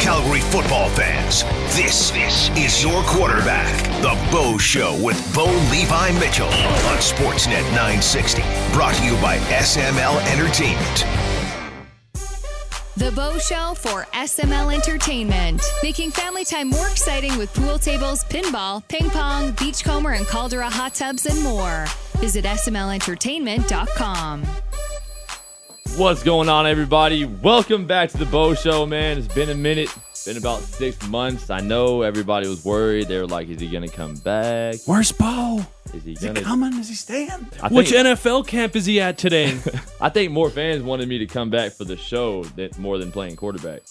Calgary football fans, this, this is your quarterback. The Bo Show with Bo Levi Mitchell on Sportsnet 960. Brought to you by SML Entertainment. The Bo Show for SML Entertainment, making family time more exciting with pool tables, pinball, ping pong, beachcomber, and caldera hot tubs, and more. Visit SMLEntertainment.com. What's going on, everybody? Welcome back to the Bo Show, man. It's been a minute. Been about six months. I know everybody was worried. They were like, "Is he gonna come back? Where's Bo? Is he Is he gonna?" coming? Is he staying? I Which think, NFL camp is he at today? I think more fans wanted me to come back for the show than more than playing quarterback.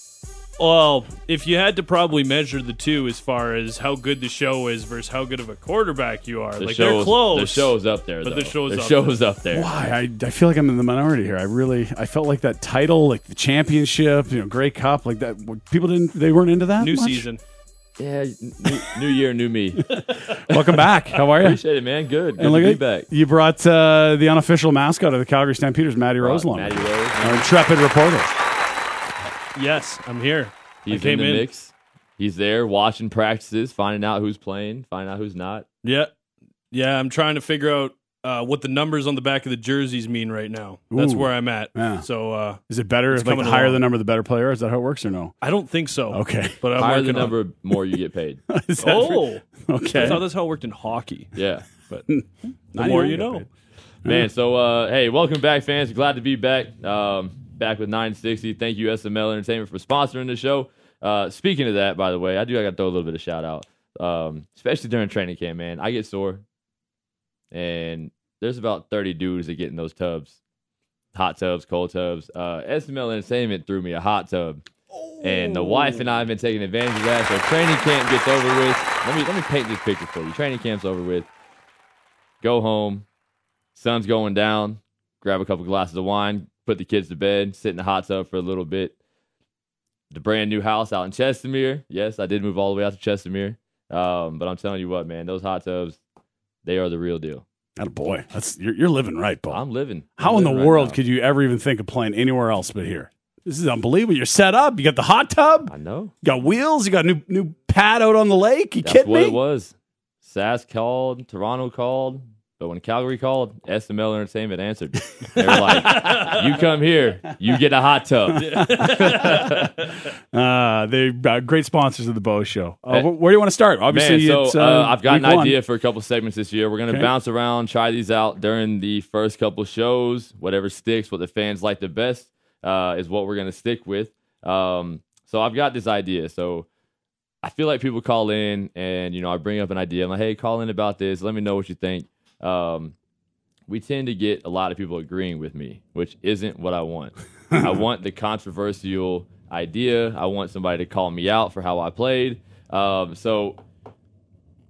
Well, if you had to probably measure the two as far as how good the show is versus how good of a quarterback you are, The like they're close. The show's up there, But though. the show's the up show's up there. Why? I, I feel like I'm in the minority here. I really I felt like that title, like the championship, you know, Grey Cup, like that. People didn't they weren't into that. New much? season. Yeah, new, new year, new me. Welcome back. How are you? Appreciate it, man. Good. Good look to be at back. you brought uh, the unofficial mascot of the Calgary Stampeders, Matty Roselon, Matty Rose. our intrepid reporter. Yes, I'm here. He's came in the in. mix. He's there watching practices, finding out who's playing, finding out who's not. Yeah, yeah. I'm trying to figure out uh, what the numbers on the back of the jerseys mean right now. That's where I'm at. Yeah. So uh, Is it better if like the coming higher along. the number, the better player? Is that how it works or no? I don't think so. Okay. but I'm Higher the working on- number, more you get paid. Is that Oh, okay. I thought that's how it worked in hockey. Yeah. But the more you know. paid. Man, so uh, hey, welcome back, fans. Glad to be back. Um, back with 960. Thank you, SML Entertainment, for sponsoring the show. Uh, speaking of that, by the way, I do I got to throw a little bit of shout out, um, especially during training camp. Man, I get sore, and there's about 30 dudes that get in those tubs, hot tubs, cold tubs. Uh, SML Entertainment threw me a hot tub. And the wife and I have been taking advantage of that. So training camp gets over with. Let me let me paint this picture for you. Training camp's over with. Go home. Sun's going down. Grab a couple glasses of wine. Put the kids to bed. Sit in the hot tub for a little bit. The brand new house out in Chestermere. Yes, I did move all the way out to Chestermere. Um, but I'm telling you what, man, those hot tubs, they are the real deal. Boy, that's you're, you're living right, Bo. I'm living. I'm How in the right world now. could you ever even think of playing anywhere else but here? This is unbelievable. You're set up. You got the hot tub. I know. You got wheels. You got new new pad out on the lake. You That's kidding what me? it was. SAS called, Toronto called, but when Calgary called, SML Entertainment answered. They were like, "You come here, you get a hot tub." Uh, they're uh, great sponsors of the Bo Show. Uh, where do you want to start? Obviously, Man, so it's, uh, uh, I've got an week one. idea for a couple segments this year. We're gonna Okay. bounce around, try these out during the first couple shows. Whatever sticks, what the fans like the best, uh, is what we're gonna stick with. Um, so I've got this idea. So I feel like people call in, and you know, I bring up an idea. I'm like, "Hey, call in about this. Let me know what you think." Um, we tend to get a lot of people agreeing with me, which isn't what I want. I want the controversial idea. I want somebody to call me out for how I played. Um, so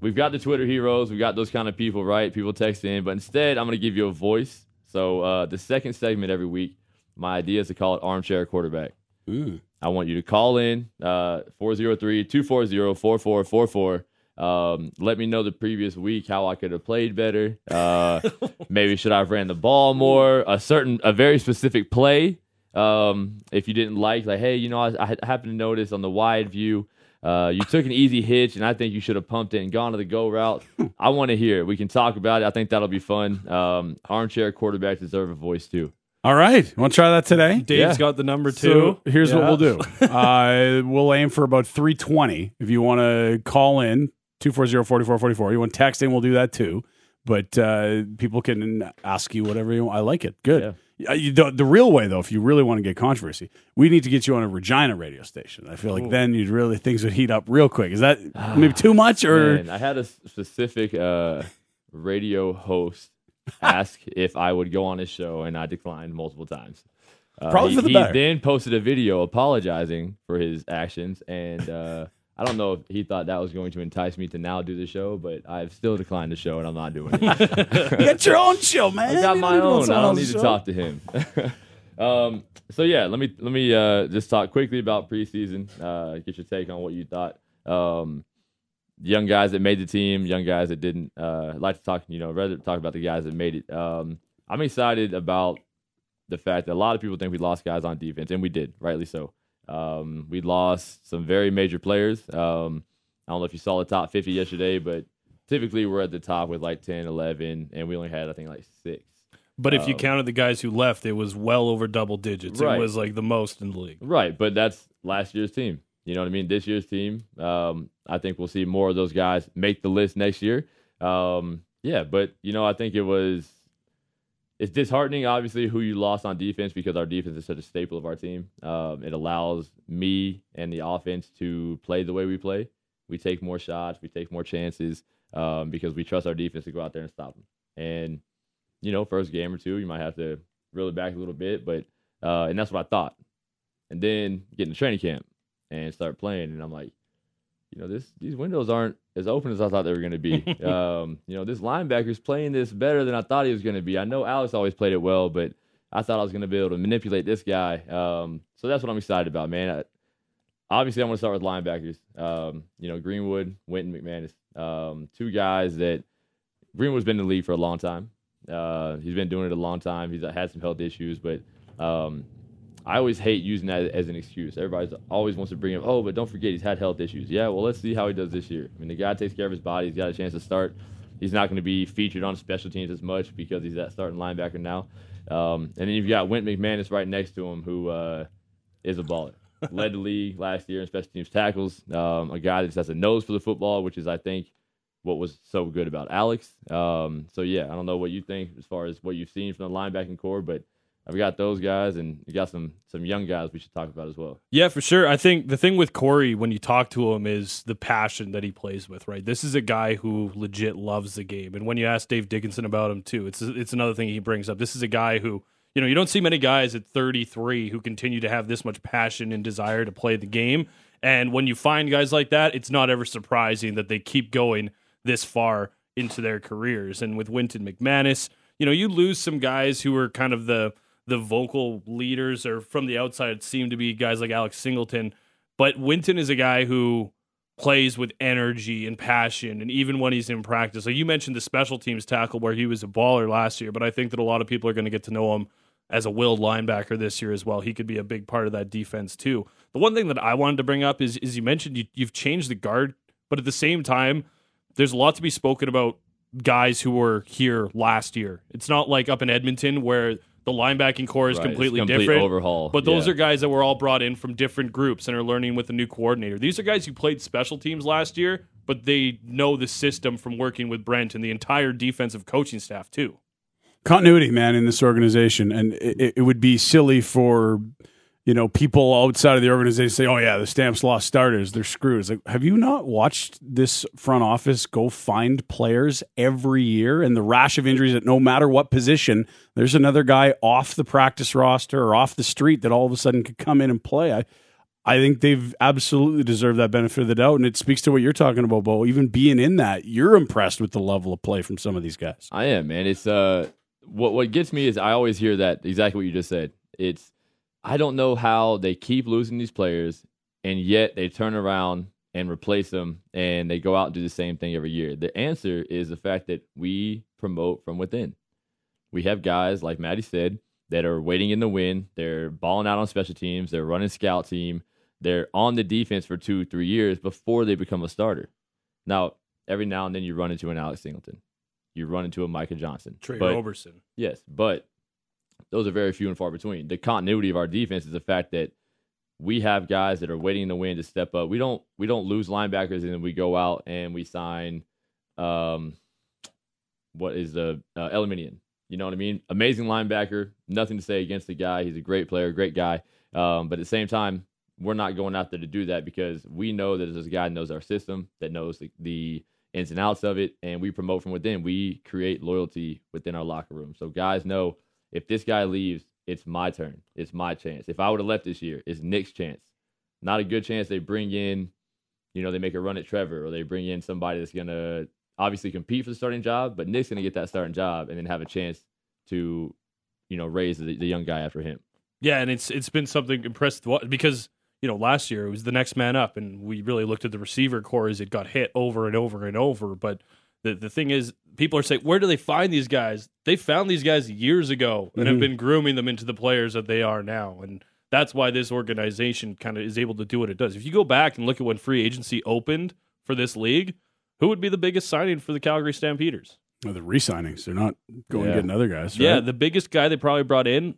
we've got the Twitter heroes. We've got those kind of people, right? People text in. But instead, I'm going to give you a voice. So uh, the second segment every week, my idea is to call it Armchair Quarterback. Ooh. I want you to call in uh, 403 240 4444. Um, let me know the previous week how I could have played better. Uh, maybe should I have ran the ball more? A certain, a very specific play. Um, if you didn't like, like, hey, you know, I, I happened to notice on the wide view, uh, you took an easy hitch, and I think you should have pumped it and gone to the go route. I want to hear it. We can talk about it. I think that'll be fun. Um, armchair quarterbacks deserve a voice too. All right, want to try that today? Dave's Yeah. got the number two. So here's what we'll do. uh, we'll aim for about 320. If you want to call in 240-4444, you want texting, we'll do that too. But uh, people can ask you whatever you want. I like it. Good. Uh, you don't- the real way, though, if you really want to get controversy, we need to get you on a Regina radio station. I feel like then you'd really things would heat up real quick. Is that maybe too much or Man, I had a specific uh, radio host ask if I would go on his show, and I declined multiple times. Uh, Probably he, for the he better. then posted a video apologizing for his actions, and uh, I don't know if he thought that was going to entice me to now do the show, but I've still declined the show, and I'm not doing it. get your own show, man? I got You my own. I don't need else's to talk to him. um, so yeah, let me let me uh, just talk quickly about preseason. Uh, get your take on what you thought. Um, young guys that made the team, young guys that didn't. Uh, like to talk, you know, rather talk about the guys that made it. Um, I'm excited about the fact that a lot of people think we lost guys on defense, and we did, rightly so. Um, we lost some very major players. Um, I don't know if you saw the top 50 yesterday, but typically we're at the top with like 10, 11, and we only had, I think, like six. But if you Um, counted the guys who left, it was well over double digits. Right. It was like the most in the league. Right, but that's last year's team. You know what I mean? This year's team, um, I think we'll see more of those guys make the list next year. Um, yeah, but you know, I think it was it's disheartening, obviously, who you lost on defense because our defense is such a staple of our team. Um, it allows me and the offense to play the way we play. We take more shots, we take more chances um, because we trust our defense to go out there and stop them. And you know, first game or two, you might have to reel it back a little bit, but uh, and that's what I thought. And then get in the training camp and start playing, and I'm like, you know, this these windows aren't as open as I thought they were going to be. um, you know, this linebacker's playing this better than I thought he was going to be. I know Alex always played it well, but I thought I was going to be able to manipulate this guy. Um, so that's what I'm excited about, man. I, obviously, I'm going to start with linebackers. Um, you know, Greenwood, Wynton, McManus, um, two guys that Greenwood's been in the league for a long time. Uh, he's been doing it a long time. He's had some health issues, but um, I always hate using that as an excuse. Everybody always wants to bring up, oh, but don't forget he's had health issues. Yeah, well, let's see how he does this year. I mean, the guy takes care of his body. He's got a chance to start. He's not going to be featured on special teams as much because he's that starting linebacker now. Um, and then you've got Wynton McManus right next to him, who uh, is a baller. Led the league last year in special teams tackles. Um, a guy that just has a nose for the football, which is, I think, what was so good about Alex. Um, so yeah, I don't know what you think as far as what you've seen from the linebacking core, but I've got those guys, and you got some some young guys we should talk about as well. Yeah, for sure. I think the thing with Cory when you talk to him is the passion that he plays with, right? This is a guy who legit loves the game. And when you ask Dave Dickenson about him too, it's it's another thing he brings up. This is a guy who, you know, you don't see many guys at 33 who continue to have this much passion and desire to play the game. And when you find guys like that, it's not ever surprising that they keep going this far into their careers. And with Wynton McManus, you know, you lose some guys who are kind of the the vocal leaders or from the outside seem to be guys like Alex Singleton. But Wynton is a guy who plays with energy and passion, and even when he's in practice. Like you mentioned the special teams tackle where he was a baller last year, but I think that a lot of people are going to get to know him as a willed linebacker this year as well. He could be a big part of that defense too. The one thing that I wanted to bring up is, is you mentioned you, you've changed the guard, but at the same time, there's a lot to be spoken about guys who were here last year. It's not like up in Edmonton where the linebacking core is Right, completely complete different. overhaul, But those yeah. are guys that were all brought in from different groups and are learning with a new coordinator. These are guys who played special teams last year, but they know the system from working with Brent and the entire defensive coaching staff too. continuity, man, in this organization, and it, it would be silly for you know people outside of the organization say, "Oh yeah, the Stamps lost starters; they're screwed." It's like, have you not watched this front office go find players every year and the rash of injuries that no matter what position, there's another guy off the practice roster or off the street that all of a sudden could come in and play. I, I think they've absolutely deserved that benefit of the doubt, and it speaks to what you're talking about, Bo. Even being in that, you're impressed with the level of play from some of these guys. I am, man. It's uh, what what gets me is I always hear that exactly what you just said. It's I don't know how they keep losing these players, and yet they turn around and replace them, and they go out and do the same thing every year. The answer is the fact that we promote from within. We have guys like Maddie said that are waiting in the wind. They're balling out on special teams. They're running scout team. They're on the defense for two, three years before they become a starter. Now, every now and then you run into an Alex Singleton. You run into a Micah Johnson. Tre But- Roberson. Yes, but those are very few and far between. The continuity of our defense is the fact that we have guys that are waiting in the wind to step up. We don't we don't lose linebackers and then we go out and we sign um what is the uh. You know what I mean? Amazing linebacker. Nothing to say against the guy. He's a great player, great guy. Um, but at the same time, we're not going out there to do that because we know that this guy knows our system, that knows the, the ins and outs of it, and we promote from within. We create loyalty within our locker room. So guys know if this guy leaves, it's my turn. It's my chance. If I would have left this year, it's Nick's chance. Not a good chance they bring in, you know, they make a run at Trevor or they bring in somebody that's gonna obviously compete for the starting job, but Nick's gonna get that starting job and then have a chance to, you know, raise the, the young guy after him. Yeah, and it's it's been something impressive to because you know last year it was the next man up, and we really looked at the receiver core as it got hit over and over and over. But the the thing is, people are saying, where do they find these guys? They found these guys years ago and have mm-hmm. been grooming them into the players that they are now. And that's why this organization kind of is able to do what it does. If you go back and look at when free agency opened for this league, who would be the biggest signing for the Calgary Stampeders? Well, the re-signings. They're not going Yeah. to get other guys. Right? Yeah, the biggest guy they probably brought in,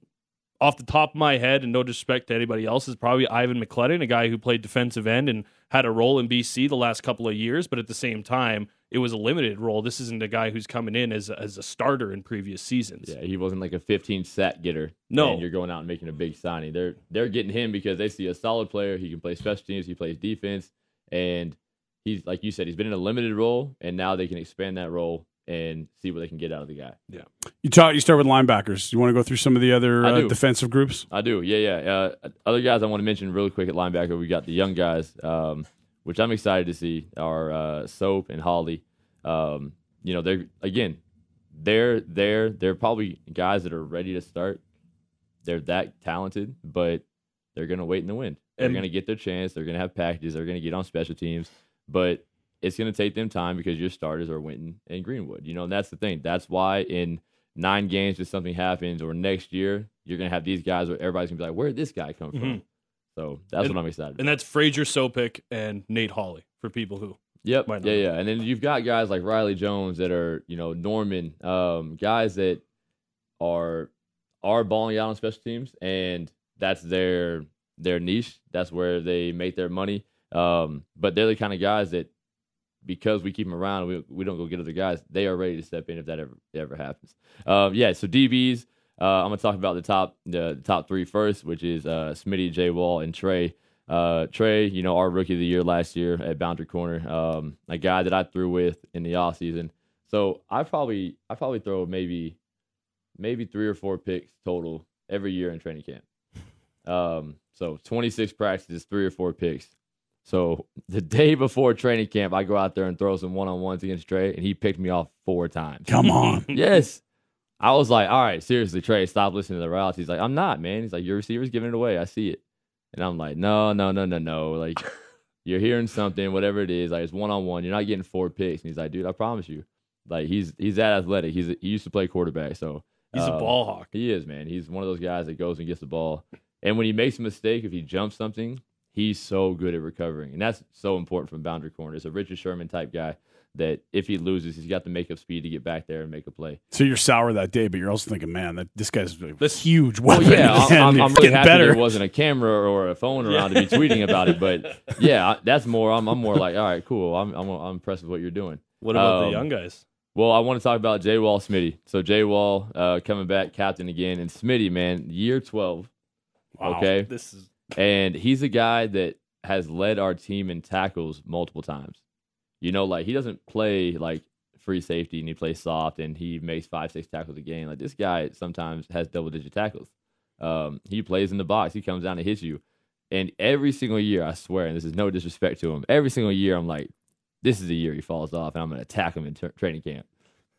off the top of my head, and no disrespect to anybody else, is probably Ivan McLennan, a guy who played defensive end and had a role in BC the last couple of years, but at the same time, it was a limited role. This isn't a guy who's coming in as as a starter in previous seasons. Yeah, he wasn't like a 15 sack getter. No. and you're going out and making a big signing. They're they're getting him because they see a solid player. He can play special teams. He plays defense, and he's like you said, he's been in a limited role, and now they can expand that role and see what they can get out of the guy. Yeah, you talk. You start with linebackers. You want to go through some of the other uh, defensive groups? I do, yeah, yeah. Uh, other guys I want to mention really quick at linebacker. We got the young guys, um, which I'm excited to see. Are uh, Soap and Holley. Um, you know, they're again, they're they're they're probably guys that are ready to start. They're that talented, but they're gonna wait in the wind. They're And- gonna get their chance. They're gonna have packages. They're gonna get on special teams, but it's gonna take them time because your starters are Wynton and Greenwood. You know, and that's the thing. That's why in nine games, if something happens, or next year, you're gonna have these guys where everybody's gonna be like, "Where did this guy come from?" Mhm. So that's And- what I'm excited. And that's Fraser Sopik and Nate Holley for people who Yep. Yeah, yeah. And then you've got guys like Riley Jones that are, you know, Norman, um, guys that are are balling out on special teams, and that's their their niche. That's where they make their money. Um, but they're the kind of guys that because we keep them around, we we don't go get other guys. They are ready to step in if that ever ever happens. Um, yeah. So DBs. Uh, I'm gonna talk about the top the, the top three first, which is uh, Smitty, J. Wall, and Tre. Uh, Tre, you know, our rookie of the year last year at Boundary Corner, um, a guy that I threw with in the off season. So I probably I probably throw maybe maybe three or four picks total every year in training camp. Um, so 26 practices, three or four picks. So the day before training camp, I go out there and throw some one on ones against Tre, and he picked me off four times. Come on. yes. I was like, all right, seriously, Tre, stop listening to the routes. He's like, I'm not, man. He's like, your receiver's giving it away. I see it. And I'm like, no, no, no, no, no. Like, you're hearing something, whatever it is. Like, it's one on one. You're not getting four picks. And he's like, dude, I promise you. Like, he's he's that athletic. He's he used to play quarterback. So he's a um, ball hawk. He is, man. He's one of those guys that goes and gets the ball. And when he makes a mistake, if he jumps something, he's so good at recovering. And that's so important from boundary corner. It's a Richard Sherman type guy that if he loses, he's got the makeup speed to get back there and make a play. So you're sour that day, but you're also thinking, man, that this guy's a This- huge Well, weapon. yeah, I'm, I'm, I'm really happy better. there wasn't a camera or a phone around to be tweeting about it. But yeah, that's more. I'm, I'm more like, all right, cool. I'm, I'm, I'm impressed with what you're doing. What about um, the young guys? Well, I want to talk about Jay Wall Smitty. So Jay Wall uh, coming back, captain again, and Smitty, man, year 12. Wow. Okay, This is and he's a guy that has led our team in tackles multiple times. You know, like he doesn't play like free safety and he plays soft and he makes five, six tackles a game. Like this guy sometimes has double digit tackles. Um, he plays in the box. He comes down and hits you. And every single year, I swear, and this is no disrespect to him, every single year I'm like, this is the year he falls off and I'm going to attack him in tra- training camp.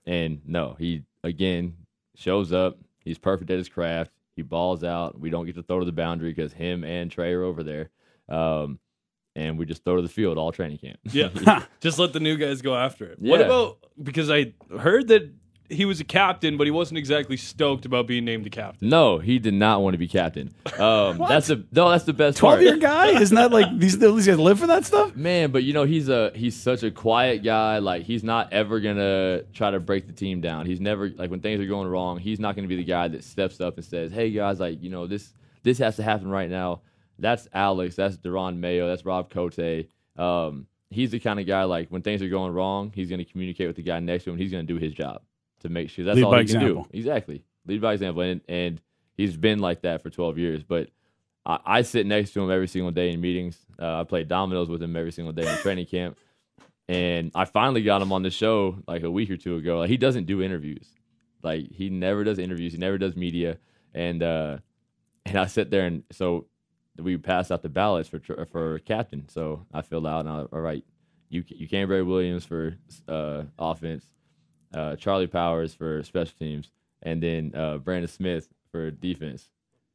And no, he again shows up. He's perfect at his craft. He balls out. We don't get to throw to the boundary because him and Tre are over there. Um, and we just throw to the field all training camp. yeah. Just let the new guys go after it. What Yeah. about because I heard that he was a captain, but he wasn't exactly stoked about being named a captain. no, he did not want to be captain. Um, that's the no, that's the best Twelve part. year guy? Isn't that like these? These guys live for that stuff? Man, but you know he's a he's such a quiet guy. Like he's not ever gonna try to break the team down. He's never like when things are going wrong. He's not gonna be the guy that steps up and says, "Hey guys, like you know this this has to happen right now." That's Alex. That's Deron Mayo. That's Rob Cote. Um, he's the kind of guy like when things are going wrong, he's gonna communicate with the guy next to him. He's gonna do his job to make sure that's Lead all he can do. Exactly, lead by example, and and he's been like that for 12 years. But I, I sit next to him every single day in meetings. Uh, I play dominoes with him every single day in training camp. And I finally got him on the show like a week or two ago. Like he doesn't do interviews. Like he never does interviews. He never does media. And uh, and I sit there and so we passed out the ballots for for captain. So I filled out and I all right, you you Canberry Williams for uh, offense, uh, Charlie Powers for special teams, and then uh, Brandon Smith for defense.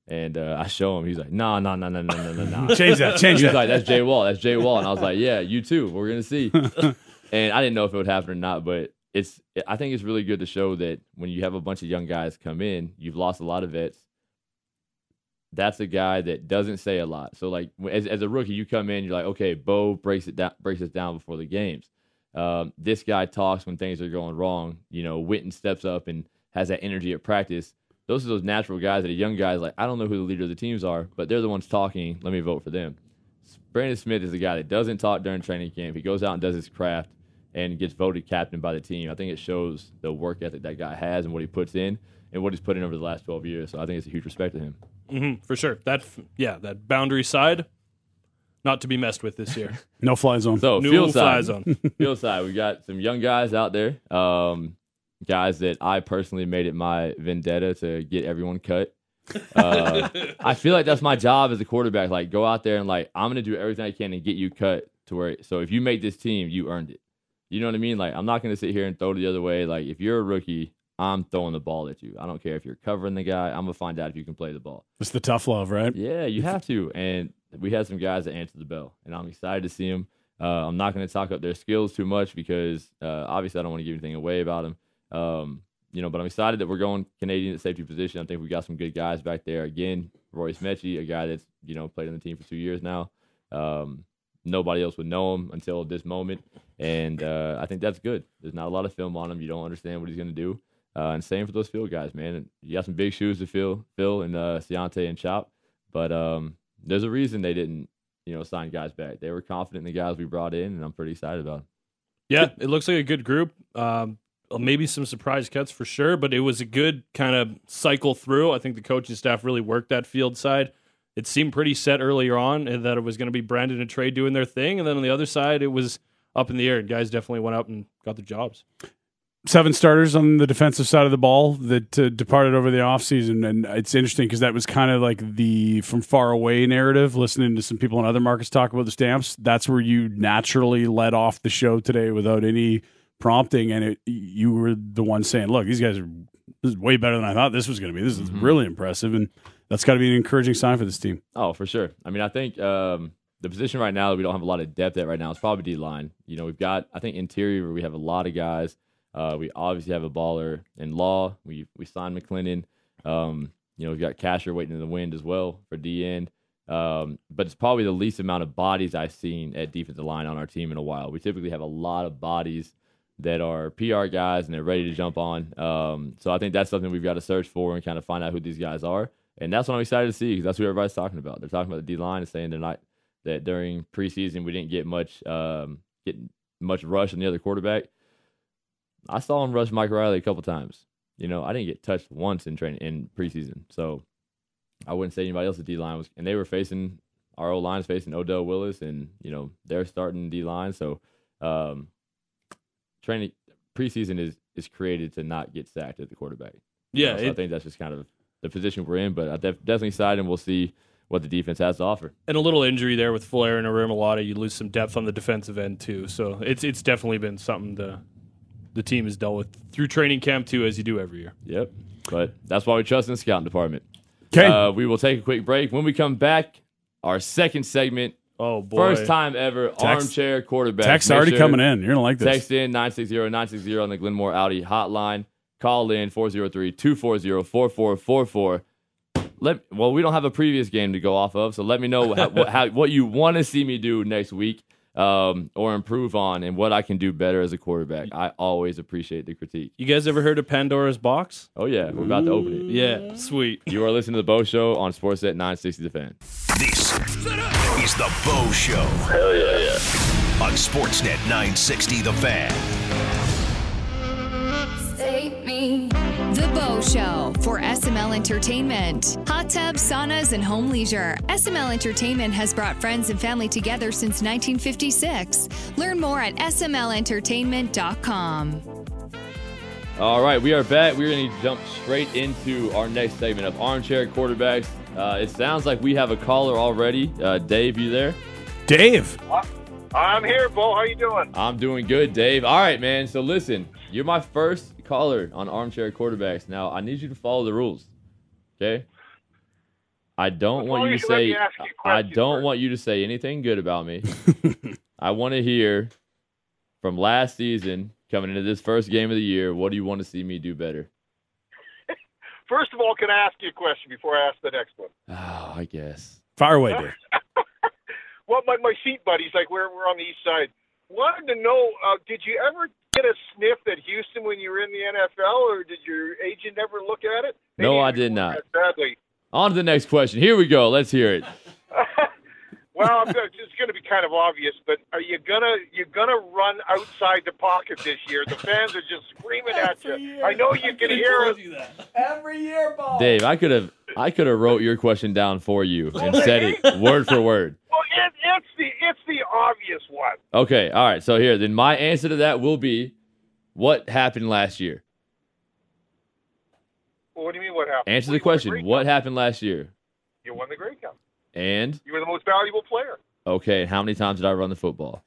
And uh, I show him. He's like, no, no, no, no, no, no, no, no. Change that. Change He was that. like, "That's Jay Wall. That's Jay Wall." And I was like, "Yeah, you too. We're gonna see." and I didn't know if it would happen or not, but it's. I think it's really good to show that when you have a bunch of young guys come in, you've lost a lot of vets. that's a guy that doesn't say a lot. So like as, as a rookie, you come in, you're like, okay, Bo breaks it down, breaks it down before the games. Um, this guy talks when things are going wrong. You know, Wynton steps up and has that energy at practice. Those are those natural guys that a young guys like. I don't know who the leader of the teams are, but they're the ones talking. Let me vote for them. Brandon Smith is a guy that doesn't talk during training camp. He goes out and does his craft and gets voted captain by the team. I think it shows the work ethic that guy has and what he puts in and what he's put in over the last 12 years. So I think it's a huge respect to him. Mm-hmm, for sure. That yeah, that boundary side, not to be messed with this year. No fly zone. So New field fly side, zone. field side, we got some young guys out there, um, guys that I personally made it my vendetta to get everyone cut. Uh, I feel like that's my job as a quarterback. Like, go out there and like, I'm gonna do everything I can to get you cut to where. So if you make this team, you earned it. You know what I mean? Like, I'm not gonna sit here and throw it the other way. Like, if you're a rookie, I'm throwing the ball at you. I don't care if you're covering the guy. I'm gonna find out if you can play the ball. It's the tough love, right? Yeah, you have to. And we had some guys that answered the bell, and I'm excited to see them. Uh, I'm not going to talk up their skills too much because uh, obviously I don't want to give anything away about them. Um, you know, but I'm excited that we're going Canadian at safety position. I think we got some good guys back there. Again, Royce Metchie, a guy that's you know played on the team for two years now. Um, nobody else would know him until this moment, and uh, I think that's good. There's not a lot of film on him. You don't understand what he's going to do. Uh, and same for those field guys, man. You got some big shoes to fill, Phil and uh, and Chop, but um, there's a reason they didn't, you know, sign guys back. They were confident in the guys we brought in, and I'm pretty excited about. Them. Yeah, it looks like a good group. Um, maybe some surprise cuts for sure, but it was a good kind of cycle through. I think the coaching staff really worked that field side. It seemed pretty set earlier on and that it was going to be Brandon and Tre doing their thing, and then on the other side, it was up in the air. And guys definitely went out and got their jobs. Seven starters on the defensive side of the ball that uh, departed over the offseason. And it's interesting because that was kind of like the from far away narrative, listening to some people in other markets talk about the stamps. That's where you naturally led off the show today without any prompting. And it, you were the one saying, look, these guys are this is way better than I thought this was going to be. This is really impressive. And that's got to be an encouraging sign for this team. Oh, for sure. I mean, I think um, the position right now that we don't have a lot of depth at right now is probably D line. You know, we've got I think interior we have a lot of guys. Uh, we obviously have a baller in Law. We we signed McLennan. Um, you know, we've got Casher waiting in the wind as well for D end. Um, but it's probably the least amount of bodies I've seen at defensive line on our team in a while. We typically have a lot of bodies that are PR guys and they're ready to jump on. Um, so I think that's something we've got to search for and kind of find out who these guys are. And that's what I'm excited to see because that's what everybody's talking about. They're talking about the D line and saying they're not that during preseason we didn't get much um, get much rush on the other quarterback. I saw him rush Mike Reilly a couple times. You know, I didn't get touched once in training in preseason, so I wouldn't say anybody else's D line was. And they were facing our old lines facing Odell Willis, and you know they're starting D line. So um, training preseason is is created to not get sacked at the quarterback. Yeah, know, so I think that's just kind of the position we're in. But I def- definitely excited, and we'll see what the defense has to offer. and a little injury there with Flair and Orimolade, you lose some depth on the defensive end too. So it's it's definitely been something the the team has dealt with through training camp too, as you do every year. Yep. But that's why we trust in the scouting department. Okay. Uh, we will take a quick break. When we come back, our second segment, Oh boy, first time ever, armchair quarterback. Text already sure- coming in. You're to like this. Text in 960-960 on the Glenmore Audi hotline. Call in 403-240-4444. Let well, we don't have a previous game to go off of, so let me know how, what, how, what you want to see me do next week um, or improve on and what I can do better as a quarterback. I always appreciate the critique. You guys ever heard of Pandora's box? Oh yeah, we're about to open it. Yeah, sweet. You are listening to the Bo Show on Sportsnet 960 The Fan. This is the Bo Show. Hell yeah, yeah. On Sportsnet 960 The Fan. Show for SML Entertainment. Hot tubs, saunas, and home leisure. SML Entertainment has brought friends and family together since 1956. Learn more at smlentertainment.com. All right, we are back. We're going to jump straight into our next segment of Armchair Quarterbacks. Uh, it sounds like we have a caller already. Uh, Dave, you there? Dave. I'm here, Bo. How you doing? I'm doing good, Dave. All right, man. So listen, you're my first caller on Armchair Quarterbacks. Now, I need you to follow the rules. Okay? I don't want you to say you I don't first. want you to say anything good about me. I want to hear from last season coming into this first game of the year, what do you want to see me do better? First of all, can I ask you a question before I ask the next one? Oh, I guess. Fire away, Dave. Well, my, my seat buddies, like we're, we're on the east side, wanted to know, uh, did you ever get a sniff at Houston when you were in the NFL, or did your agent ever look at it? They No, I did not. Sadly. On to the next question. Here we go. Let's hear it. well, it's going to be kind of obvious, but are you gonna you gonna run outside the pocket this year? The fans are just screaming at you. I know you can hear it. Every year, Bob. Dave, I could have I could have wrote your question down for you and said it word for word. Well, it, it's the it's the obvious one. Okay, all right. So here, then my answer to that will be what happened last year. Well, what do you mean? What happened? Answer the question. What happened last year? You won the Grey Cup. And You were the most valuable player. okay, how many times did I run the football?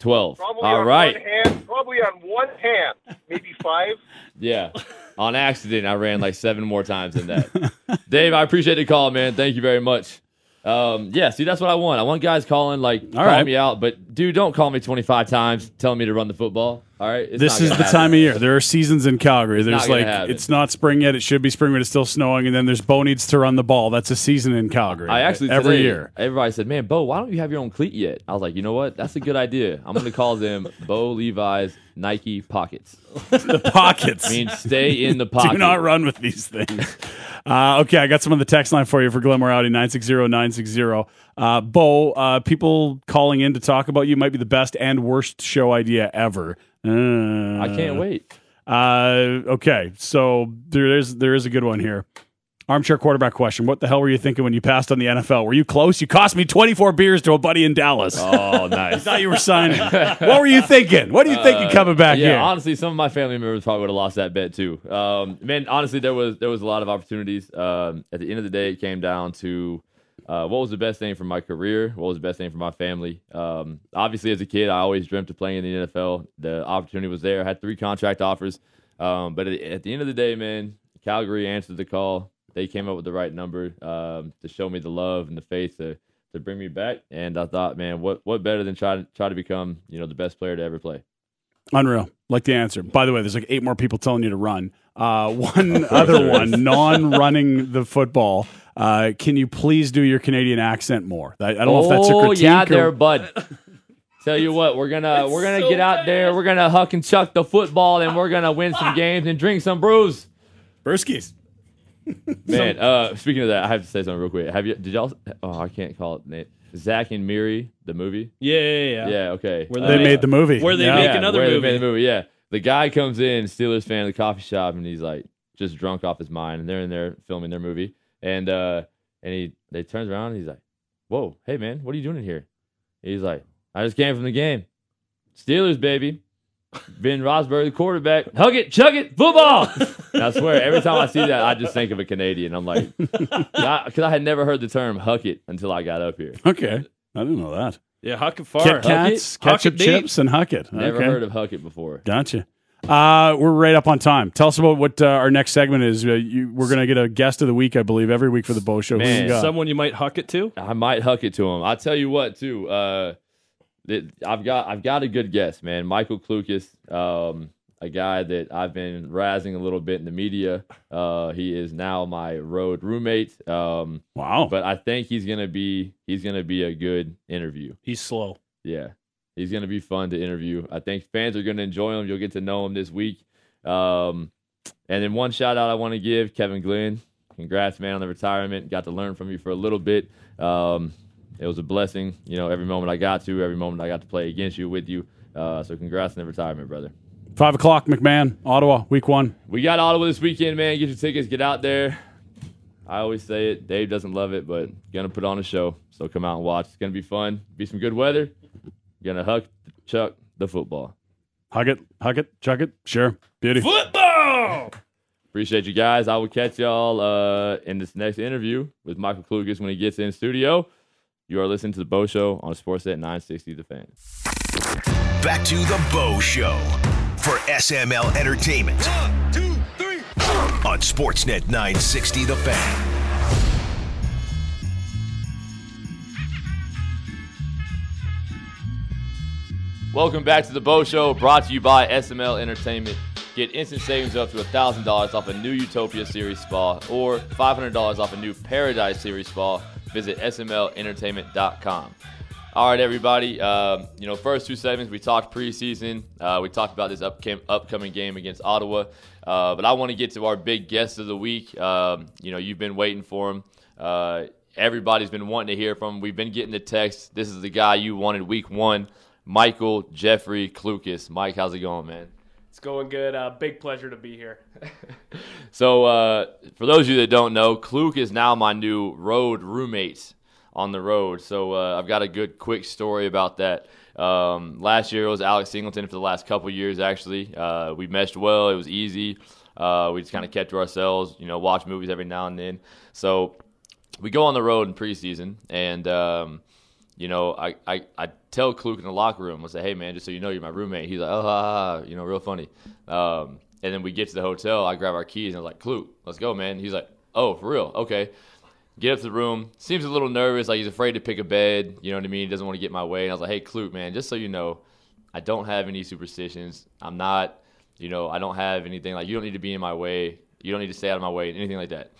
Twelve. Probably All on one hand. Probably on one hand, maybe five. Yeah. On accident, I ran like seven more times than that. Dave, I appreciate the call, man. Thank you very much. Um, yeah, see, that's what I want. I want guys calling, like, call right. me out, but dude, don't call me 25 times telling me to run the football. All right? It's This is the happen. time of year. There are seasons in Calgary. There's not like happen. it's not spring yet. It should be spring, but it's still snowing. And then there's Bo needs to run the ball. That's a season in Calgary. I actually every today, year. Everybody said, "Man, Bo, why don't you have your own cleat yet?" I was like, "You know what? That's a good idea. I'm going to call them Bo Levi's Nike Pockets. The pockets. I mean, stay in the pocket. Do not run with these things. Uh, okay, I got some of the text line for you for Glenmore Audi 960-960. Uh, Bo, uh, people calling in to talk about you might be the best and worst show idea ever. Uh, I can't wait. Uh, okay, so there is there is a good one here. Armchair quarterback question. What the hell were you thinking when you passed on the NFL? Were you close? You cost me 24 beers to a buddy in Dallas. Oh, nice! I thought you were signing. what were you thinking? What are you thinking coming back Uh, yeah, here? honestly, some of my family members probably would have lost that bet too. Um, man, honestly, there was there was a lot of opportunities. Um, at the end of the day, it came down to uh, what was the best thing for my career, what was the best thing for my family. Um, obviously, as a kid, I always dreamt of playing in the NFL. The opportunity was there. I had three contract offers, um, but at, at the end of the day, man, Calgary answered the call. They came up with the right number um, to show me the love and the faith to to bring me back. And I thought, man, what what better than try to try to become you know the best player to ever play. Unreal. Like the answer. By the way, there's like eight more people telling you to run. Uh, one other one, non-running the football. Uh, can you please do your Canadian accent more? I, I don't know if that's a Oh critique. yeah, or- there, bud. Tell you what, we're gonna we're gonna get out there. We're gonna huck and chuck the football, and we're gonna win some games and drink some brews. Brewskis. Man, uh, speaking of that, I have to say something real quick. Have you? Did y'all? Oh, I can't call it. Nate. Zack and Miri, the movie. Yeah, yeah, yeah. Yeah, okay. Where Uh, They made the movie. Where they Yeah. make yeah, another where they movie. made the movie. Yeah, the guy comes in, Steelers fan, of the coffee shop, and he's like just drunk off his mind, and they're in there filming their movie, and uh, and he they turns around, and he's like, "Whoa, hey man, what are you doing in here?" He's like, "I just came from the game, Steelers baby." Ben Rosberg, the quarterback, hug it, chug it, football. And I swear, every time I see that, I just think of a Canadian. I'm like, because I had never heard the term "huck it" until I got up here. Okay. I didn't know that. Yeah, Huck it Far. Kit Huck Kats, it, Huck ketchup it deep. chips, and Huck It. Never okay. heard of "huck it" before. Gotcha. Uh, we're right up on time. Tell us about what uh, our next segment is. Uh, you, we're going to get a guest of the week, I believe, every week for the Bo Show. Man, you? Someone you might huck it to. I might huck it to him. I tell you what, too. Uh, it, I've got I've got a good guess, man. Michael Klukas, um, a guy that I've been razzing a little bit in the media. Uh, he is now my road roommate. Um, wow. but I think he's gonna be he's gonna be a good interview. He's slow. Yeah, he's gonna be fun to interview. I think fans are gonna enjoy him. You'll get to know him this week. Um, and then one shout out I want to give Kevin Glenn. Congrats, man, on the retirement. Got to learn from you for a little bit. Um, it was a blessing. You know, every moment I got to, every moment I got to play against you, with you. Uh, so congrats on the retirement, brother. Five o'clock, McMahon, Ottawa, week one. We got Ottawa this weekend, man. Get your tickets, get out there. I always say it. Dave doesn't love it, but gonna put on a show. So come out and watch. It's gonna be fun. Be some good weather. Gonna huck, chuck the football. Hug it, hug it, chuck it. Sure. Beauty. Football. Appreciate you guys. I will catch y'all uh, in this next interview with Michael Klukas when he gets in studio. You are listening to the Bo Show on Sportsnet 960 The Fan. Back to the Bo Show for SML Entertainment. One, two, three. On Sportsnet 960 The Fan. Welcome back to the Bo Show, brought to you by SML Entertainment. Get instant savings up to $1,000 off a new Utopia Series spa or $500 off a new Paradise Series spa. Visit smlentertainment.com. All right, everybody. Um, you know, first two segments we talked preseason. Uh, we talked about this upcom- upcoming game against Ottawa. Uh, but I want to get to our big guest of the week. Um, you know, you've been waiting for him. Uh, everybody's been wanting to hear from him. We've been getting the text. This is the guy you wanted week one, Michael Jeffrey Klukas. Mike, how's it going, man? It's going good. Uh, big pleasure to be here. So, uh, for those of you that don't know, Kluke is now my new road roommate on the road. So, uh, I've got a good, quick story about that. Um, last year it was Alex Singleton for the last couple years, actually. Uh, we meshed well, it was easy. Uh, we just kind of kept to ourselves, you know, watch movies every now and then. So, we go on the road in preseason, and um, you know, I, I, I tell Kluke in the locker room, I say, hey man, just so you know, you're my roommate. He's like, oh, you know, real funny. Um, and then we get to the hotel, I grab our keys, and I was like, Kluke, let's go, man. He's like, oh, for real, okay. Get up to the room, seems a little nervous, like he's afraid to pick a bed. You know what I mean? He doesn't want to get my way. And I was like, hey, Kluke, man, just so you know, I don't have any superstitions. I'm not, you know, I don't have anything like you don't need to be in my way. You don't need to stay out of my way, anything like that.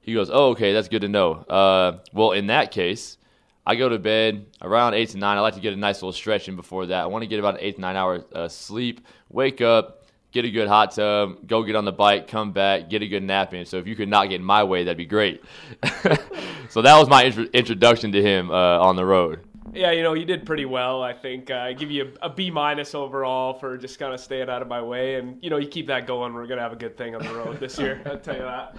He goes, "Oh, okay, that's good to know." Uh, well, in that case, I go to bed around eight to nine. I like to get a nice little stretch in before that. I want to get about eight to nine hours uh, sleep. Wake up, get a good hot tub, go get on the bike, come back, get a good nap in. So if you could not get in my way, that'd be great. so that was my intro- introduction to him uh, on the road. Yeah, you know, you did pretty well. I think uh, I give you a, a B minus overall for just kind of staying out of my way, and you know, you keep that going. We're gonna have a good thing on the road this year. I'll tell you that.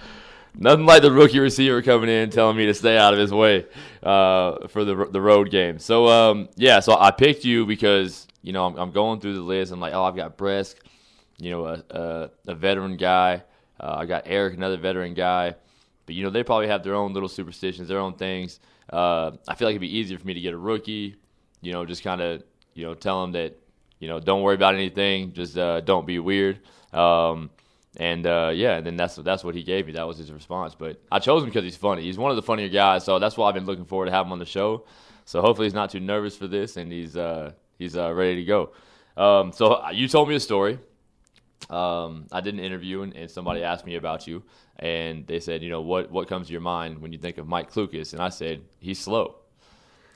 Nothing like the rookie receiver coming in telling me to stay out of his way uh, for the the road game. So um, yeah, so I picked you because you know I'm, I'm going through the list. I'm like, oh, I've got Bresk, you know, a a, a veteran guy. Uh, I got Eric, another veteran guy. But you know, they probably have their own little superstitions, their own things. Uh, I feel like it'd be easier for me to get a rookie. You know, just kind of you know tell them that you know don't worry about anything, just uh, don't be weird. Um, and uh, yeah, and then that's that's what he gave me. That was his response. But I chose him because he's funny. He's one of the funnier guys, so that's why I've been looking forward to have him on the show. So hopefully he's not too nervous for this, and he's uh, he's uh, ready to go. Um, so you told me a story. Um, I did an interview, and, and somebody asked me about you, and they said, you know, what what comes to your mind when you think of Mike Klukas? And I said he's slow.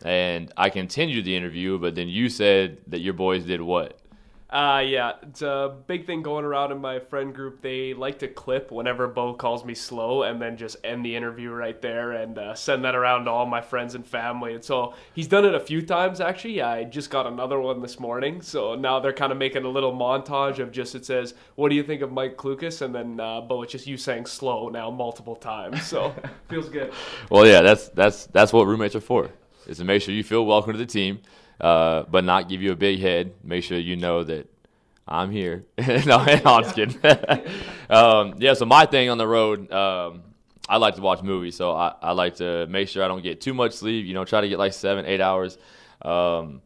And I continued the interview, but then you said that your boys did what? Uh, yeah, it's a big thing going around in my friend group. They like to clip whenever Bo calls me slow and then just end the interview right there and uh, send that around to all my friends and family. And so he's done it a few times actually. I just got another one this morning. So now they're kind of making a little montage of just it says, What do you think of Mike Klukas? And then, uh, Bo, it's just you saying slow now multiple times. So feels good. Well, yeah, that's that's that's what roommates are for. Is to make sure you feel welcome to the team, uh, but not give you a big head. Make sure you know that I'm here. no, no, I'm just kidding. um, yeah, so my thing on the road, um, I like to watch movies, so I, I like to make sure I don't get too much sleep. You know, try to get like seven, eight hours. Um,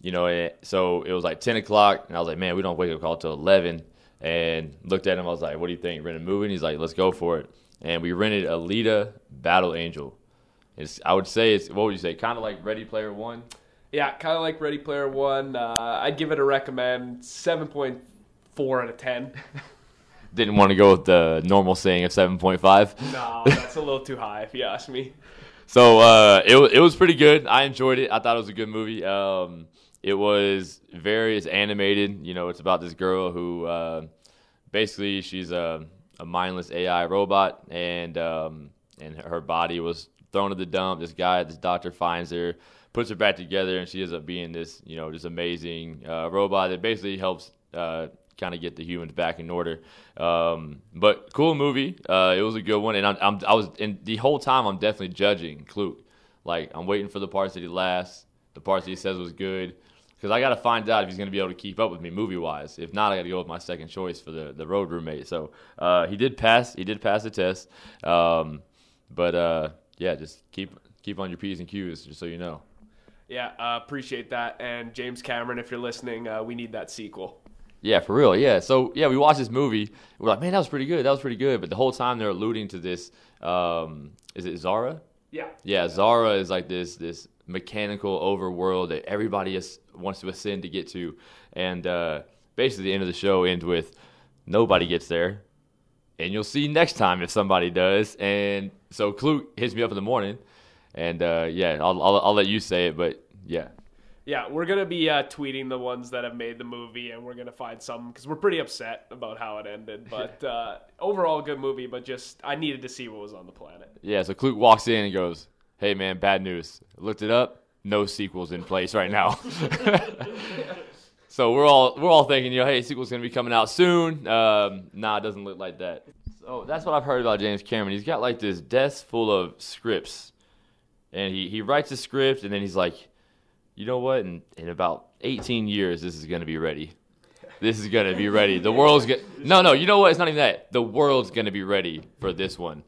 you know, and so it was like ten o'clock, and I was like, man, we don't wake up call till eleven. And looked at him, I was like, what do you think? Rent a movie? And he's like, let's go for it. And we rented Alita Battle Angel. It's, I would say it's what would you say? Kind of like Ready Player One. Yeah, kind of like Ready Player One. Uh, I'd give it a recommend seven point four out of ten. Didn't want to go with the normal saying of seven point five. no, that's a little too high if you ask me. So uh, it it was pretty good. I enjoyed it. I thought it was a good movie. Um, it was very animated. You know, it's about this girl who uh, basically she's a, a mindless AI robot, and um, and her body was thrown to the dump. This guy, this doctor, finds her, puts her back together, and she ends up being this you know this amazing uh, robot that basically helps. Uh, kind of get the humans back in order, um, but cool movie. Uh, it was a good one, and I'm, I'm I was and the whole time I'm definitely judging Kluke. Like I'm waiting for the parts that he laughs, the parts that he says was good, because I got to find out if he's going to be able to keep up with me movie wise. If not, I got to go with my second choice for the the road roommate. So uh, he did pass. He did pass the test, um, but uh, yeah, just keep keep on your p's and q's, just so you know. Yeah, uh, appreciate that. And James Cameron, if you're listening, uh, we need that sequel. Yeah, for real. Yeah. So yeah, we watched this movie. We're like, man, that was pretty good. That was pretty good. But the whole time they're alluding to this. Um, is it Zara? Yeah. Yeah, Zara is like this this mechanical overworld that everybody is, wants to ascend to get to, and uh, basically the end of the show ends with nobody gets there, and you'll see next time if somebody does. And so Kluke hits me up in the morning, and uh, yeah, I'll, I'll I'll let you say it, but yeah, Yeah, we're gonna be uh, tweeting the ones that have made the movie, and we're gonna find some because we're pretty upset about how it ended. But uh, overall, good movie. But just I needed to see what was on the planet. yeah. So Kluke walks in and goes, "Hey man, bad news. Looked it up. No sequels in place right now." so we're all we're all thinking, you know, hey, sequel's gonna be coming out soon. Um, nah, it doesn't look like that. So that's what I've heard about James Cameron. He's got like this desk full of scripts, and he he writes a script, and then he's like, you know what? In in about 18 years, this is gonna be ready. This is gonna be ready. The world's gonna no no. You know what? It's not even that. The world's gonna be ready for this one.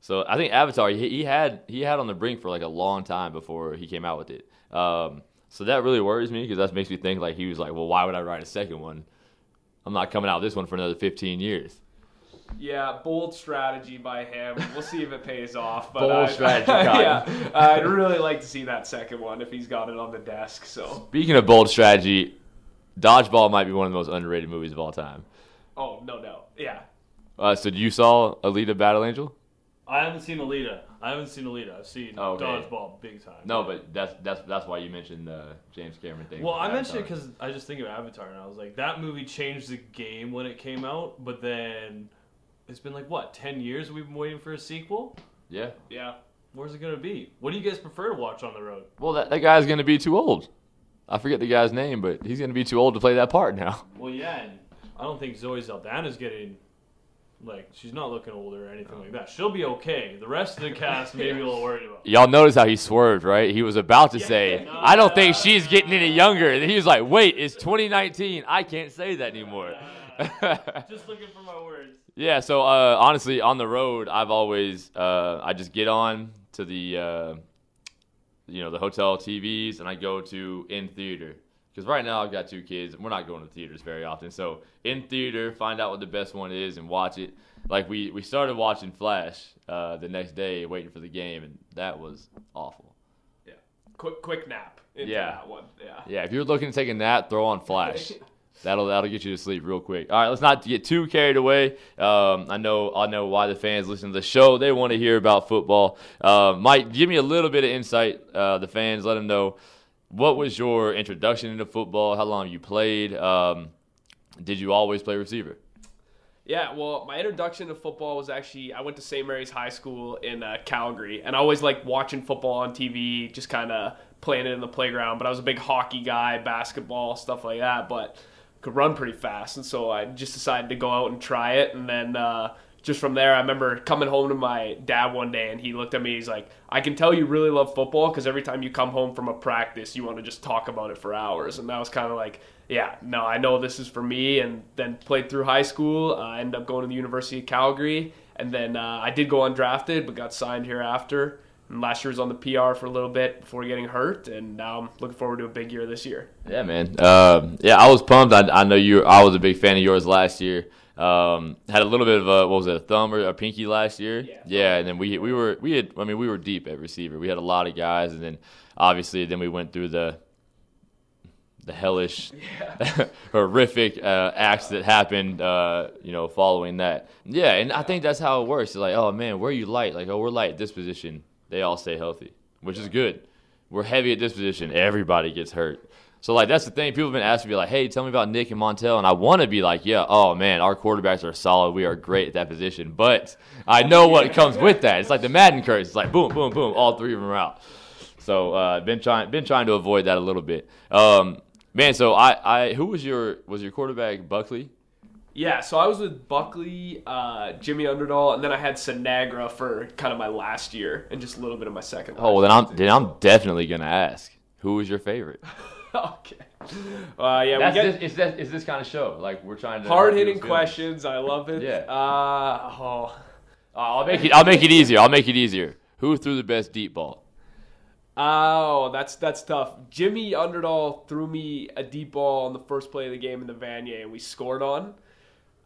So I think Avatar he, he had he had on the brink for like a long time before he came out with it. Um, so that really worries me because that makes me think like he was like, well, why would I write a second one? I'm not coming out with this one for another 15 years. Yeah, bold strategy by him. We'll see if it pays off. But Bold I- strategy, Cotton. yeah, I'd really like to see that second one if he's got it on the desk. So, Speaking of bold strategy, Dodgeball might be one of the most underrated movies of all time. oh no, no, yeah, Uh, so you saw Alita Battle Angel? I haven't seen Alita. I haven't seen Alita. I've seen Oh, okay. Dodgeball big time. No, but that's that's that's why you mentioned the James Cameron thing. Well, with I mentioned it because I just think of Avatar, and I was like, that movie changed the game when it came out, but then it's been like what ten years we've been waiting for a sequel. yeah. yeah. Where's it gonna be? What do you guys prefer to watch on the road? Well, that, that guy's gonna be too old. I forget the guy's name, but he's gonna be too old to play that part now. Well, yeah, and I don't think Zoe Saldana's getting like she's not looking older or anything like that. She'll be okay. The rest of the cast maybe a little worried about. Y'all notice how he swerved, right? He was about to say, "I don't think she's getting any younger," and he was like, "Wait, it's 2019. I can't say that anymore." Just looking for my words. Yeah. So uh, honestly, on the road, I've always uh, I just get on to the uh, you know the hotel TVs and I go to in theater because right now I've got two kids and we're not going to theaters very often. So in theater, find out what the best one is and watch it. Like we we started watching Flash uh, the next day, waiting for the game, and that was awful. Yeah. Quick quick nap into Yeah. that one. Yeah. Yeah, if you're looking to take a nap, throw on Flash. That'll that'll get you to sleep real quick. All right, let's not get too carried away. Um, I know I know why the fans listen to the show. They want to hear about football. Uh, Mike, give me a little bit of insight. Uh, the fans, let them know what was your introduction into football. How long you played? Um, did you always play receiver? Yeah, well, my introduction to football was actually I went to St. Mary's High School in uh, Calgary, and I always liked watching football on TV, just kind of playing it in the playground. But I was a big hockey guy, basketball, stuff like that, but could run pretty fast, and so I just decided to go out and try it. And then uh, just from there, I remember coming home to my dad one day, and he looked at me. He's like, "I can tell you really love football because every time you come home from a practice, you want to just talk about it for hours." And that was kind of like yeah, no, I know this is for me. And then played through high school. Uh, I ended up going to the University of Calgary. And then uh, I did go undrafted, but got signed here after. And last year was on the PR for a little bit before getting hurt. And now I'm looking forward to a big year this year. Yeah, man. Um, yeah, I was pumped. I, I know you. I was a big fan of yours last year. Um, had a little bit of a what was it, a thumb or a pinky last year? Yeah. Yeah, and then we we were we had. I mean, we were deep at receiver. We had a lot of guys, and then obviously then we went through the the hellish, horrific uh, acts that happened. Uh, you know, following that. Yeah, and I think that's how it works. It's like, oh man, where are you light? Like, oh, we're light at this position. They all stay healthy, which is good. We're heavy at this position. Everybody gets hurt. So like that's the thing. People have been asking me like, "Hey, tell me about Nick and Montel," and I want to be like, "Yeah, oh man, our quarterbacks are solid. We are great at that position." But I know what comes with that. It's like the Madden curse. It's like boom, boom, boom. All three of them are out. So uh, been trying been trying to avoid that a little bit. Um, man, so I, I who was your was your quarterback Buckley? Yeah, so I was with Buckley, uh, Jimmy Underdahl, and then I had Sinagra for kind of my last year and just a little bit of my second. Oh, well then I'm then I'm definitely gonna ask who was your favorite. okay. Uh, yeah, That's we get this, it's this it's this kind of show. Like we're trying to hard hitting questions. I love it. Yeah. Uh, oh, I'll make it. I'll make it easier. I'll make it easier. Who threw the best deep ball? Oh, that's that's tough. Jimmy Underdahl threw me a deep ball on the first play of the game in the Vanier, and we scored on.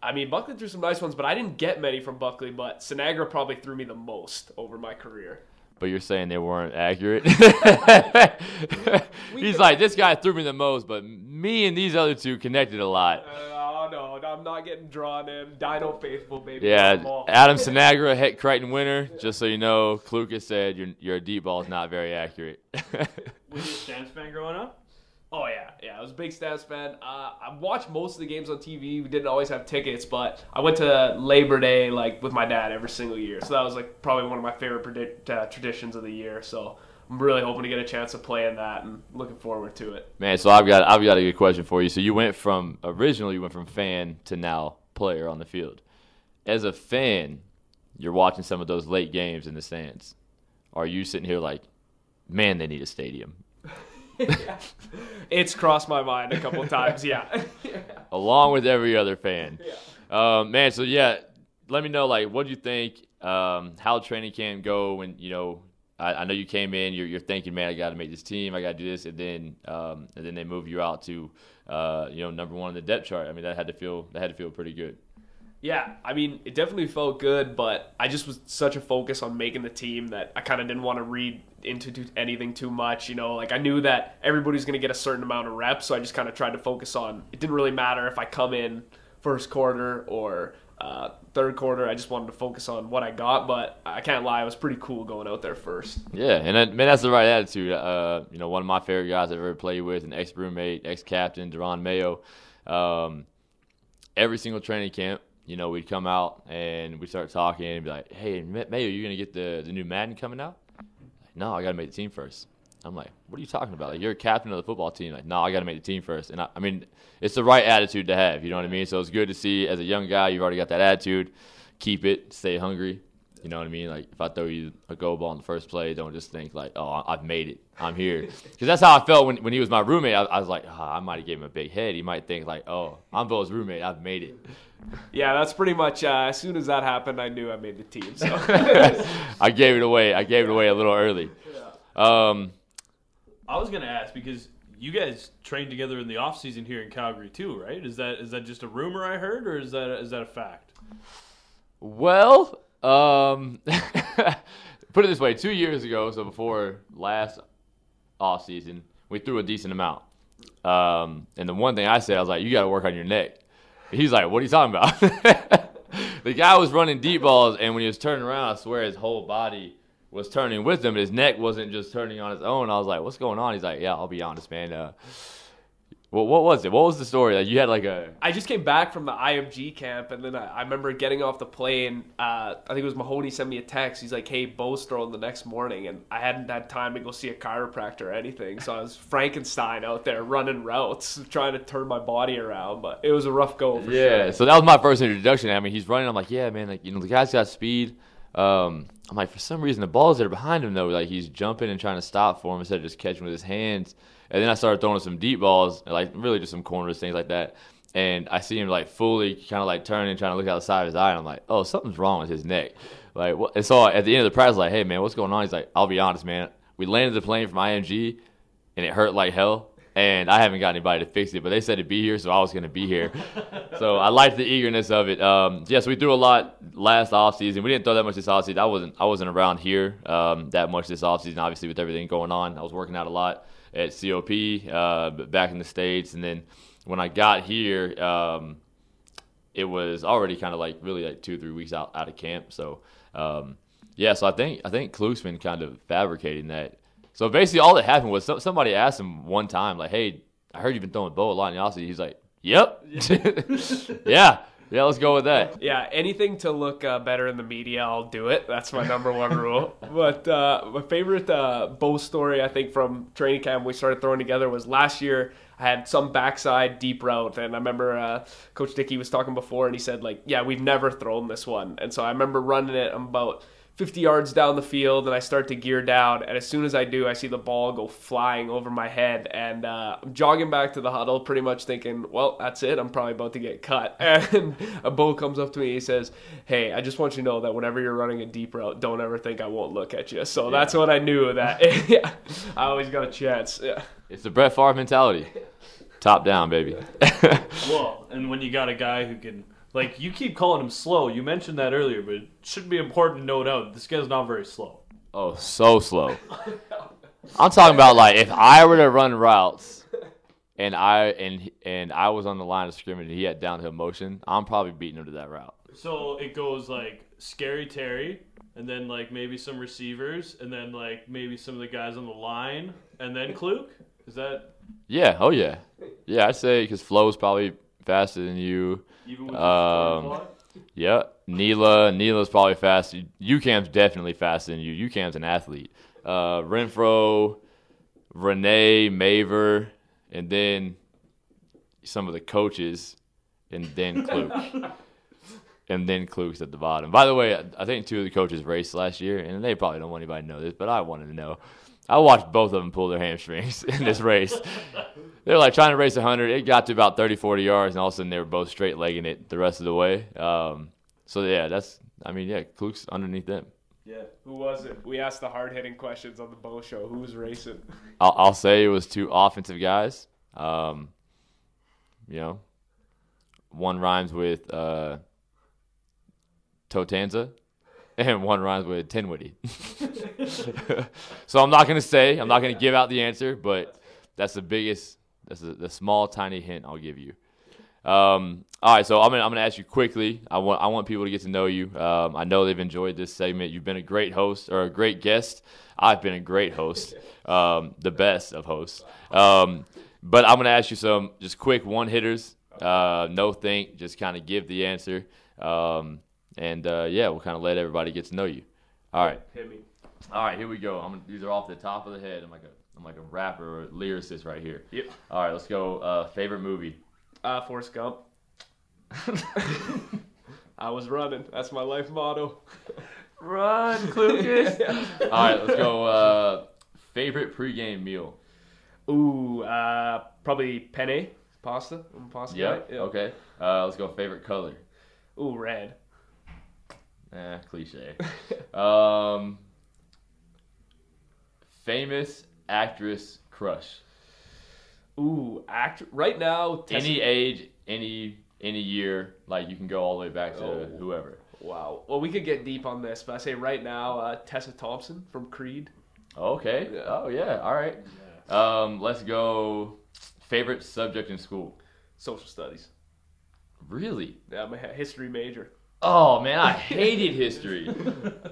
I mean, Buckley threw some nice ones, but I didn't get many from Buckley. But Sinagra probably threw me the most over my career. But you're saying they weren't accurate. He's like, this guy threw me the most, but me and these other two connected a lot. Uh, no, no, I'm not getting drawn in. Dino faithful, baby. Yeah, on. Adam Sinagra, hit Crighton winner. Just so you know, Klukas said your your deep ball is not very accurate. Were you a Stamps fan growing up? Oh yeah, yeah. I was a big Stamps fan. Uh, I watched most of the games on TV. We didn't always have tickets, but I went to Labor Day like with my dad every single year. So that was like probably one of my favorite predi- uh, traditions of the year. So I'm really hoping to get a chance to play in that and looking forward to it. Man, so I've got I've got a good question for you. So you went from originally you went from fan to now player on the field. As a fan, you're watching some of those late games in the stands. Are you sitting here like, man, they need a stadium? It's crossed my mind a couple times. Yeah. along with every other fan. Um, man, so yeah, let me know like what do you think? Um, how training camp go when you know? I, I know you came in, you're, you're thinking, man, I got to make this team, I got to do this, and then um, and then they move you out to uh, you know number one on the depth chart. I mean, that had to feel that had to feel pretty good. Yeah, I mean, it definitely felt good, but I just was such a focus on making the team that I kind of didn't want to read into anything too much. You know, like I knew that everybody's going to get a certain amount of reps, so I just kind of tried to focus on. It didn't really matter if I come in first quarter or uh, third quarter. I just wanted to focus on what I got, but I can't lie, it was pretty cool going out there first. Yeah, and that, man, that's the right attitude. Uh, you know, one of my favorite guys I've ever played with, an ex roommate, ex captain, Deron Mayo. Um, every single training camp, you know, we'd come out and we'd start talking and be like, "Hey, Ma- Mayo, you gonna get the the new Madden coming out?" Like, no, I gotta make the team first. I'm like, "What are you talking about? Like, you're a captain of the football team." Like, no, I gotta make the team first. And I, I mean, it's the right attitude to have. You know what I mean? So it's good to see as a young guy, you've already got that attitude. Keep it. Stay hungry. You know what I mean? Like if I throw you a go ball in the first play, don't just think like, "Oh, I've made it. I'm here." Because that's how I felt when, when he was my roommate. I, I was like, oh, I might have gave him a big head. He might think like, "Oh, I'm Bo's roommate. I've made it." Yeah, that's pretty much. Uh, as soon as that happened, I knew I made the team. So. I gave it away. I gave it away a little early. Um, I was gonna ask because you guys trained together in the off season here in Calgary too, right? Is that is that just a rumor I heard, or is that is that a fact? well, um, put it this way: two years ago, so before last off season, we threw a decent amount. Um, and the one thing I said, I was like, "You got to work on your neck." He's like, "What are you talking about?" the guy was running deep balls, and when he was turning around, I swear his whole body was turning with him. His neck wasn't just turning on its own. I was like, "What's going on?" He's like, "Yeah, I'll be honest, man. Uh, what what was it? What was the story? Like you had like a I just came back from the IMG camp, and then I, I remember getting off the plane. Uh, I think it was Mahoney sent me a text. He's like, "Hey, Bo's throwing the next morning," and I hadn't had time to go see a chiropractor or anything, so I was Frankenstein out there running routes, trying to turn my body around. But it was a rough go. For yeah. sure. So that was my first introduction. I mean, he's running. I'm like, yeah, man. Like you know, the guy's got speed. Um, I'm like, for some reason, the balls that are behind him though, like he's jumping and trying to stop for him instead of just catching with his hands. And then I started throwing some deep balls, like really just some corners, things like that. And I see him like fully kind of like turning, trying to look out the side of his eye. And I'm like, oh, something's wrong with his neck. Like, what? And so at the end of the practice, like, hey man, what's going on? He's like, I'll be honest, man. We landed the plane from IMG, and it hurt like hell. And I haven't got anybody to fix it, but they said to be here, so I was going to be here. so I liked the eagerness of it. Um, yes, we threw a lot last off season. We didn't throw that much this off season. I wasn't I wasn't around here um, that much this off season. Obviously, with everything going on, I was working out a lot at COP uh, back in the states, and then when I got here, um, it was already kind of like really like two three weeks out out of camp. So um, yeah, so I think I think Kluxman kind of fabricating that. So basically, all that happened was somebody asked him one time, like, "Hey, I heard you've been throwing Bo a lot in the offseason." He's like, "Yep, yeah, yeah, let's go with that." Yeah, anything to look uh, better in the media, I'll do it. That's my number one rule. But uh, my favorite uh, Bo story, I think, from training camp we started throwing together was last year. I had some backside deep route, and I remember uh, Coach Dickey was talking before, and he said like, "Yeah, we've never thrown this one." And so I remember running it. I'm about 50 yards down the field, and I start to gear down. And as soon as I do, I see the ball go flying over my head, and uh, I'm jogging back to the huddle, pretty much thinking, "Well, that's it. I'm probably about to get cut." And a Bo comes up to me, he says, "Hey, I just want you to know that whenever you're running a deep route, don't ever think I won't look at you." So that's what I knew that yeah, I always got a chance. Yeah. It's the Brett Favre mentality, top down, baby. Well, and when you got a guy who can, like, you keep calling him slow. You mentioned that earlier, but it should be important to note out this guy's not very slow. oh, so slow. I'm talking about like if I were to run routes and I and and I was on the line of scrimmage, and he had downhill motion, I'm probably beating him to that route. So it goes like scary Terry, and then like maybe some receivers, and then like maybe some of the guys on the line, and then Kluke. Is that Yeah. Oh yeah. Yeah. I'd say because Flo's probably faster than you. Even with Um, Yeah. Neela. Neela's probably faster. UCAM's definitely faster than you. UCAM's an athlete. Uh, Renfro, Rene, Maver, and then some of the coaches, and then Kluke. and then Kluke's at the bottom. By the way, I- I think two of the coaches raced last year, and they probably don't want anybody to know this, but I wanted to know. I watched both of them pull their hamstrings in this race. They were like trying to race 100. It got to about 30, 40 yards, and all of a sudden they were both straight legging it the rest of the way. Um, so, yeah, that's, I mean, yeah, Kluke's underneath them. Yeah. Who was it? We asked the hard hitting questions on the Bo Show. Who was racing? I'll, I'll say it was two offensive guys. Um, you know, one rhymes with uh, Totanza, and one rhymes with Tinwitty. so I'm not gonna say, I'm not gonna give out the answer, but that's the biggest, that's the, the small, tiny hint I'll give you. Um, all right, so I'm gonna I'm gonna ask you quickly. I want I want people to get to know you. Um, I know they've enjoyed this segment. You've been a great host or a great guest. I've been a great host, um, the best of hosts. Um, but I'm gonna ask you some just quick one hitters. Uh, no think, just kind of give the answer. Um, and uh, yeah, we'll kind of let everybody get to know you. All right. Hit me. All right, here we go. I'm gonna, these are off the top of the head. I'm like a I'm like a rapper or a lyricist right here. Yep. All right, let's go. Uh, favorite movie. Uh, Forrest Gump. I was running. That's my life motto. Run, Klukas. All right, let's go. Uh, favorite pregame meal. Ooh, uh, probably penne pasta. Pasta Yep. guy. Okay. Uh, let's go. Favorite color. Ooh, red. Eh, cliche. um, famous actress crush. Ooh, act right now. Any age, any any year. Like you can go all the way back to Oh. whoever. Wow. Well, we could get deep on this, but I say right now, uh, Tessa Thompson from Creed. Okay. Yeah. Oh yeah. All right. Um, let's go. Favorite subject in school. Social studies. Really? Yeah, I'm a history major. Oh man, I hated history.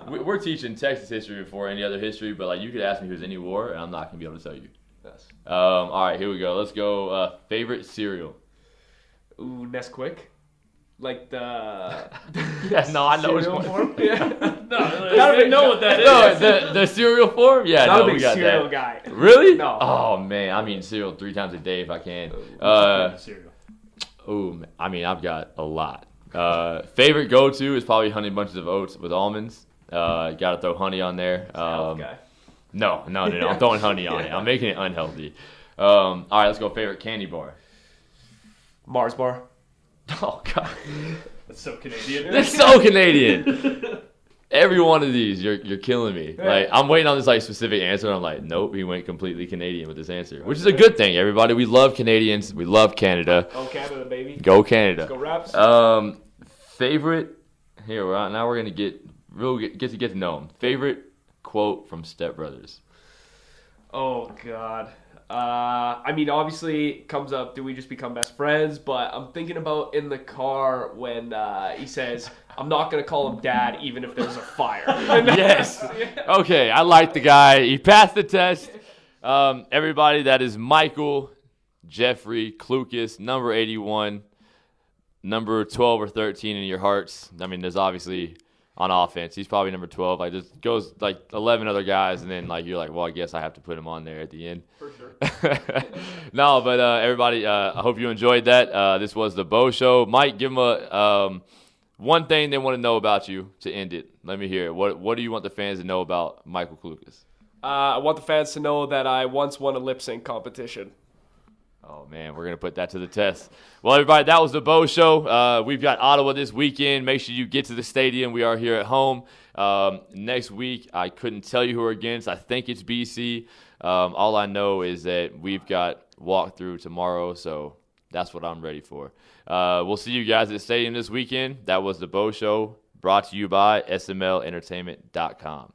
We- We're teaching Texas history before any other history, but like you could ask me who's any war, and I'm not gonna be able to tell you. Yes. Um, all right, here we go. Let's go. Uh, favorite cereal. Ooh, Nesquik. Like the. Yeah, no, I know which one. form? Yeah. No, I don't even know what that is. No, the the cereal form. Yeah, Not no, a big we got cereal that. guy. Really? No. Oh man, I mean cereal three times a day if I can. Uh, cereal. ooh, I mean I've got a lot. Uh, favorite go to is probably honey bunches of oats with almonds. Uh, got to throw honey on there. Um. No, no, no, no. I'm throwing honey on it. I'm making it unhealthy. Um, all right, let's go. Favorite candy bar. Mars bar. Oh God, That's so Canadian. that's so Canadian. Every one of these, you're you're killing me. Like I'm waiting on this like specific answer. And I'm like, nope, he went completely Canadian with this answer, which is a good thing. Everybody, we love Canadians. We love Canada. Go Canada, baby. Go Canada. Go Raps. Um, favorite. Here, we're out. now we're gonna get real get, get to get to know him. Favorite quote from Step Brothers. Oh God. Uh, I mean, obviously, it comes up. Do we just become best friends? But I'm thinking about in the car when uh, he says, "I'm not gonna call him dad, even if there's a fire." yes. Okay, I like the guy. He passed the test. Um, everybody, that is Michael Jeffrey Klukas, number 81, number 12 or 13 in your hearts. I mean, there's obviously on offense, he's probably number 12. Like, just goes like 11 other guys, and then like you're like, well, I guess I have to put him on there at the end. For sure. no, but uh, everybody, uh, I hope you enjoyed that. Uh, this was the Bo Show. Mike, give him a um, one thing they want to know about you to end it. Let me hear it. What What do you want the fans to know about Michael Klukas? Uh, I want the fans to know that I once won a lip sync competition. Oh man, we're gonna put that to the test. Well, everybody, that was the Bo Show. Uh, we've got Ottawa this weekend. Make sure you get to the stadium. We are here at home. Um, next week, I couldn't tell you who we're against. I think it's BC. Um, all I know is that we've got walkthrough tomorrow, so that's what I'm ready for. Uh, we'll see you guys at the stadium this weekend. That was the Bo Show, brought to you by SMLEntertainment.com.